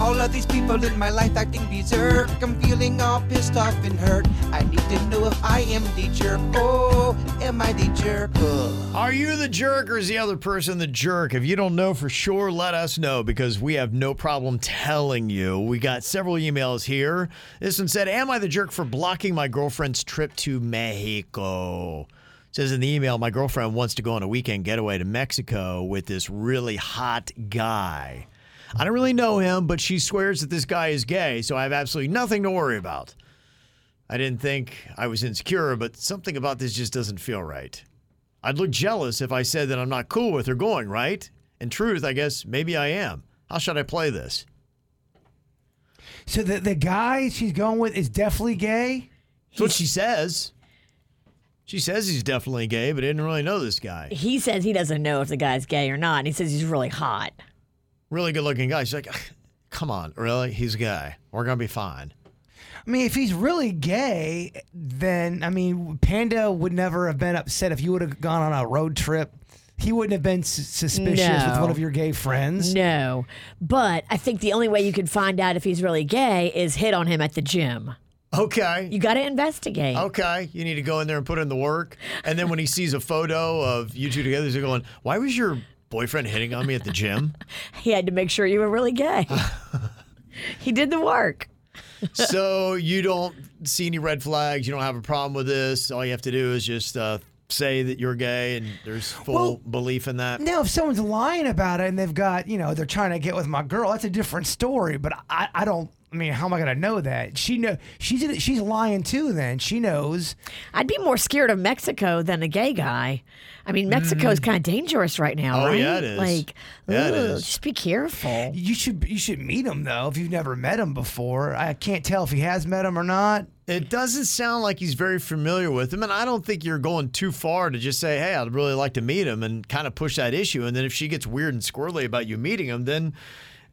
All of these people in my life acting berserk. I'm feeling all pissed off and hurt. I need to know if I am the jerk. Oh, am I the jerk? Are you the jerk or is the other person the jerk? If you don't know for sure, let us know because we have no problem telling you. We got several emails here. This one said, Am I the jerk for blocking my girlfriend's trip to Mexico? Says in the email, my girlfriend wants to go on a weekend getaway to Mexico with this really hot guy. I don't really know him, but she swears that this guy is gay, so I have absolutely nothing to worry about. I didn't think I was insecure, but something about this just doesn't feel right. I'd look jealous if I said that I'm not cool with her going, right? In truth, I guess maybe I am. How should I play this? So the the guy she's going with is definitely gay. That's what she says. She says he's definitely gay, but I didn't really know this guy. He says he doesn't know if the guy's gay or not. And he says he's really hot. Really good looking guy. She's like, come on, really? He's gay. We're going to be fine. I mean, if he's really gay, then I mean, Panda would never have been upset if you would have gone on a road trip. He wouldn't have been s- suspicious with one of your gay friends. No. But I think the only way you could find out if he's really gay is hit on him at the gym. Okay. You got to investigate. Okay, you need to go in there and put in the work. And then when he sees a photo of you two together, he's going, Why was your boyfriend hitting on me at the gym? He had to make sure you were really gay. he did the work. so you don't see any red flags. You don't have a problem with this. All you have to do is just uh, say that you're gay and there's full Well- belief in that. Now, if someone's lying about it and they've got, you know, they're trying to get with my girl, that's a different story. But I, I don't. I mean, how am I going to know that? She know she's she's lying too. Then she knows. I'd be more scared of Mexico than a gay guy. I mean, Mexico's kind of dangerous right now, Mm. Oh, right? yeah, it is. Like, Yeah, it ugh, is. just be careful. You should you should meet him though if you've never met him before. I can't tell if he has met him or not. It doesn't sound like he's very familiar with him, and I don't think you're going too far to just say, "Hey, I'd really like to meet him," and kind of push that issue. And then if she gets weird and squirrely about you meeting him, then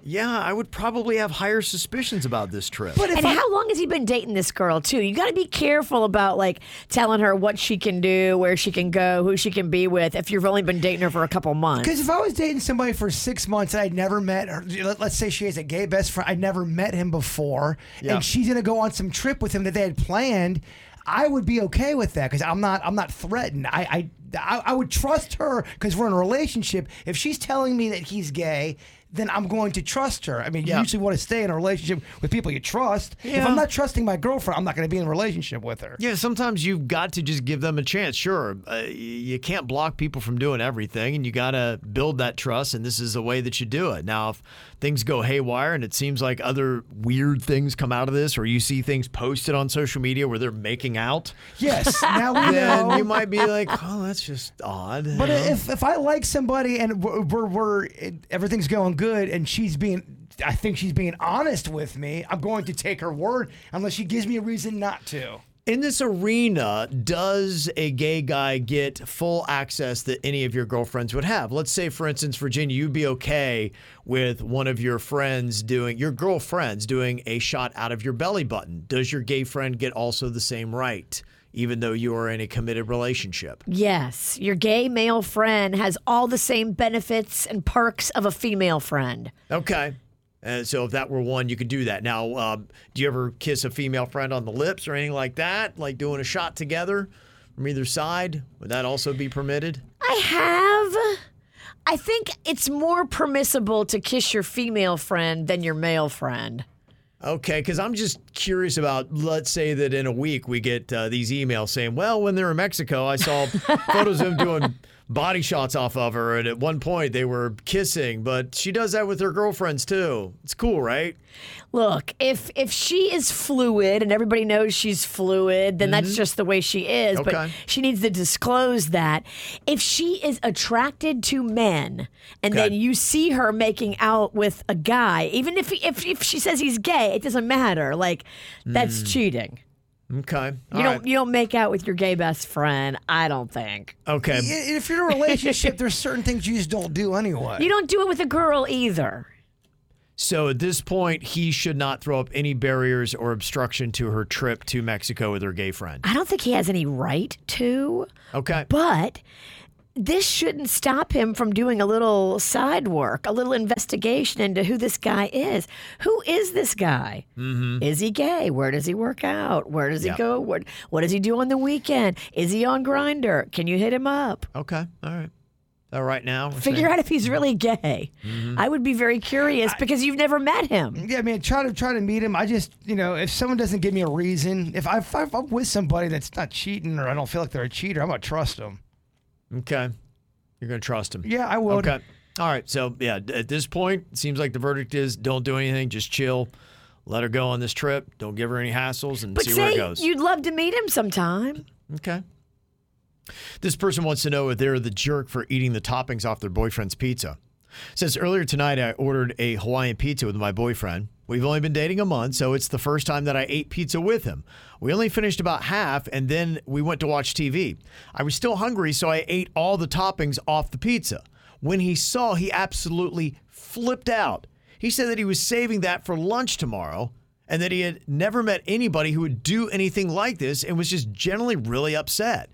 yeah, I would probably have higher suspicions about this trip. But And I, how long has he been dating this girl too? You got to be careful about like telling her what she can do, where she can go, who she can be with. If you've only been dating her for a couple months, Because if I was dating somebody for six months and I'd never met her, let- let's say she has a gay best friend, I'd never met him before, Yeah. and she's gonna go on some trip with him that they had planned, I would be okay with that because I'm not I'm not threatened. I I, I, I would trust her because we're in a relationship. If she's telling me that he's gay. Then I'm going to trust her. I mean, you Yeah. usually want to stay in a relationship with people you trust. If I'm not trusting my girlfriend, I'm not going to be in a relationship with her. Yeah, sometimes you've got to just give them a chance. Sure, uh, you can't block people from doing everything, and you got to build that trust, and this is the way that you do it. Now, if things go haywire and it seems like other weird things come out of this, or you see things posted on social media where they're making out, Yes. Now we then know. you might be like, oh, that's just odd. you But know? if if I like somebody and we're, we're, we're everything's going good and she's being I think she's being honest with me, I'm going to take her word unless she gives me a reason not to. In this arena, does a gay guy get full access that any of your girlfriends would have? Let's say, for instance, Virginia, you'd be okay with one of your friends doing, your girlfriends doing a shot out of your belly button. Does your gay friend get also the same right, even though you are in a committed relationship? yes, your gay male friend has all the same benefits and perks of a female friend. Okay. And so if that were one, you could do that. Now, um, do you ever kiss a female friend on the lips or anything like that? Like doing a shot together from either side? Would that also be permitted? I have. I think it's more permissible to kiss your female friend than your male friend. Okay, because I'm just curious about. Let's say that in a week we get uh, these emails saying, "Well, when they were in Mexico, I saw photos of them doing body shots off of her, and at one point they were kissing." But she does that with her girlfriends too. It's cool, right? Look, if if she is fluid and everybody knows she's fluid, then that's mm-hmm. just the way she is. But she needs to disclose that. If she is attracted to men and Okay. then you see her making out with a guy, even if if if she says he's gay, it doesn't matter. Like that's mm. cheating. Okay. You don't right. you don't make out with your gay best friend. I don't think. Okay. If you're in a relationship, there's certain things you just don't do anyway. You don't do it with a girl either. So at this point, he should not throw up any barriers or obstruction to her trip to Mexico with her gay friend. I don't think he has any right to. Okay. But this shouldn't stop him from doing a little side work, a little investigation into who this guy is. Who is this guy? Mm-hmm. Is he gay? Where does he work out? Where does he go? What, what does he do on the weekend? Is he on Grindr? Can you hit him up? Okay. All right. All right now. Figure saying- out if he's really gay. Mm-hmm. I would be very curious because you've never met him. Yeah, I mean, try to try to meet him. I just, you know, if someone doesn't give me a reason, if, I, if I'm with somebody that's not cheating or I don't feel like they're a cheater, I'm gonna trust them. Okay. You're going to trust him. Yeah, I would. Okay. All right. So, yeah, at this point, it seems like the verdict is don't do anything. Just chill. Let her go on this trip. Don't give her any hassles and But see where it say goes. you'd love to meet him sometime. Okay. This person wants to know if they're the jerk for eating the toppings off their boyfriend's pizza. Says earlier tonight I ordered a Hawaiian pizza with my boyfriend. We've only been dating a month, so it's the first time that I ate pizza with him. We only finished about half and then we went to watch TV. I was still hungry, so I ate all the toppings off the pizza. When he saw, he absolutely flipped out. He said that he was saving that for lunch tomorrow and that he had never met anybody who would do anything like this and was just generally really upset.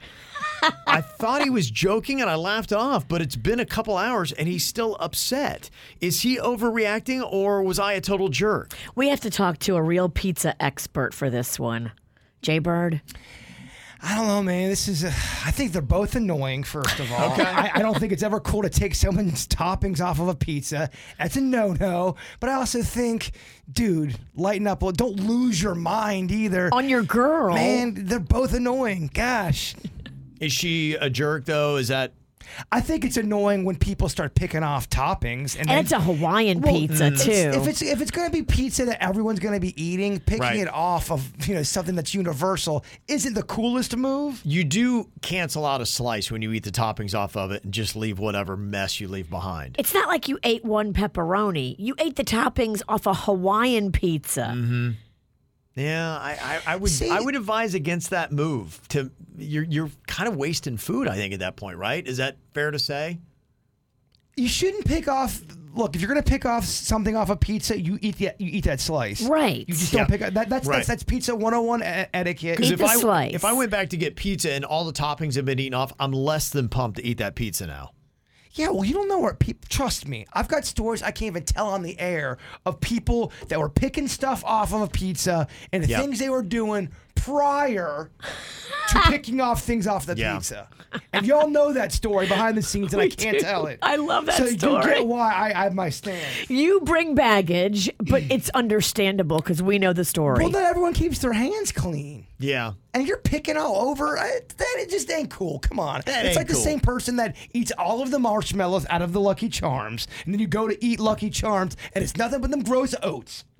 I thought he was joking and I laughed it off, but it's been a couple hours and he's still upset. Is he overreacting or was I a total jerk? We have to talk to a real pizza expert for this one. Jay Bird. I don't know, man. This is, uh, I think they're both annoying, first of all. I, I don't think it's ever cool to take someone's toppings off of a pizza. That's a no no. But I also think, dude, lighten up. Well, Don't lose your mind either. On your girl. Man, they're both annoying. Gosh. Is she a jerk though? Is that I think it's annoying when people start picking off toppings. And, And then- it's a Hawaiian Well, pizza it's- too. If it's if it's going to be pizza that everyone's going to be eating, picking Right. it off of you know something that's universal isn't the coolest move. you do cancel out a slice when you eat the toppings off of it and just leave whatever mess you leave behind. It's not like you ate one pepperoni. You ate the toppings off a Hawaiian pizza. Mm-hmm. Yeah, I, I, I would See- I would advise against that move. To you're you're kind of wasting food, I think, at that point, right? Is that fair to say? You shouldn't pick off. Look, if you're going to pick off something off a pizza, you eat the, you eat that slice. Right. You just Yeah. don't pick up that. That's Right. that's, that's pizza 101 e- etiquette. Eat if the I slice. if I went back to get pizza and all the toppings have been eaten off, I'm less than pumped to eat that pizza now. Yeah, well, you don't know where people. Trust me, I've got stories I can't even tell on the air of people that were picking stuff off of a pizza and the Yep. things they were doing prior to picking off things off the Yeah. pizza. And y'all know that story behind the scenes, and I can't tell it. I love that story. so you story. get why I, I have my stand. You bring baggage, but it's understandable because we know the story. Well, not everyone keeps their hands clean. Yeah. And you're picking all over. I, that it just ain't cool. Come on. That it's ain't like the cool. same person that eats all of the marshmallows out of the Lucky Charms, and then you go to eat Lucky Charms, and it's nothing but them gross oats.